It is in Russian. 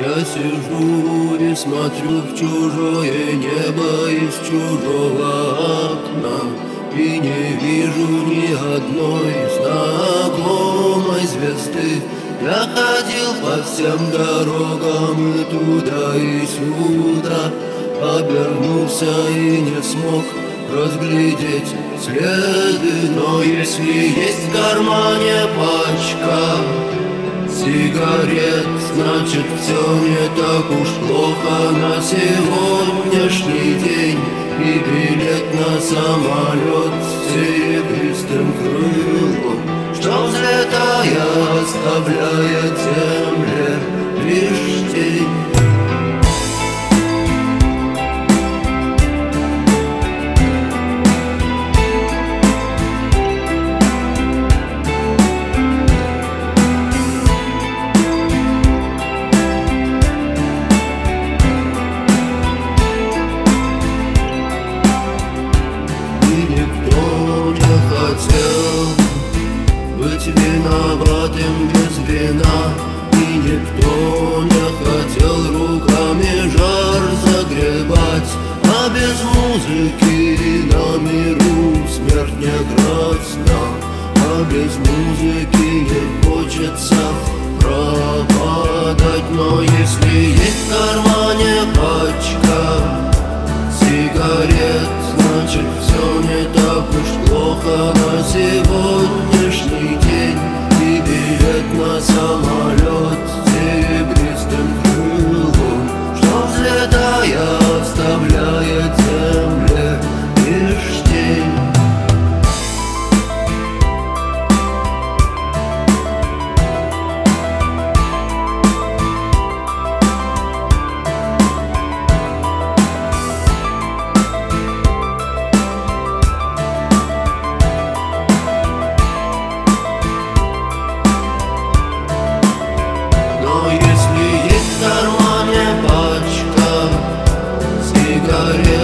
Я сижу и смотрю в чужое небо из чужого окна И не вижу ни одной знакомой звезды. Я ходил по всем дорогам и туда и сюда Обернулся и не смог разглядеть следы. Но если есть в кармане пачка сигарет Значит, все не так уж плохо. На сегодняшний день И билет на самолет с серебристым крылом. Что взлетая оставляет виноватым без вина И никто не хотел руками жар загребать. А без музыки на миру смерть не красна А без музыки не хочется Gloria.